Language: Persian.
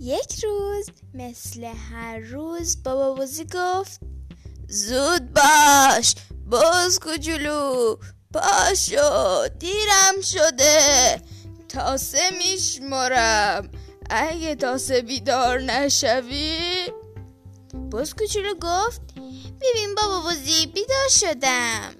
یک روز مثل هر روز بابا بوزی گفت زود باش باز کوچولو پاشو دیرم شده تاسه میشمرم اگه تاسه بیدار نشوی؟ باز کوچولو گفت ببین بابا بوزی بیدار شدم.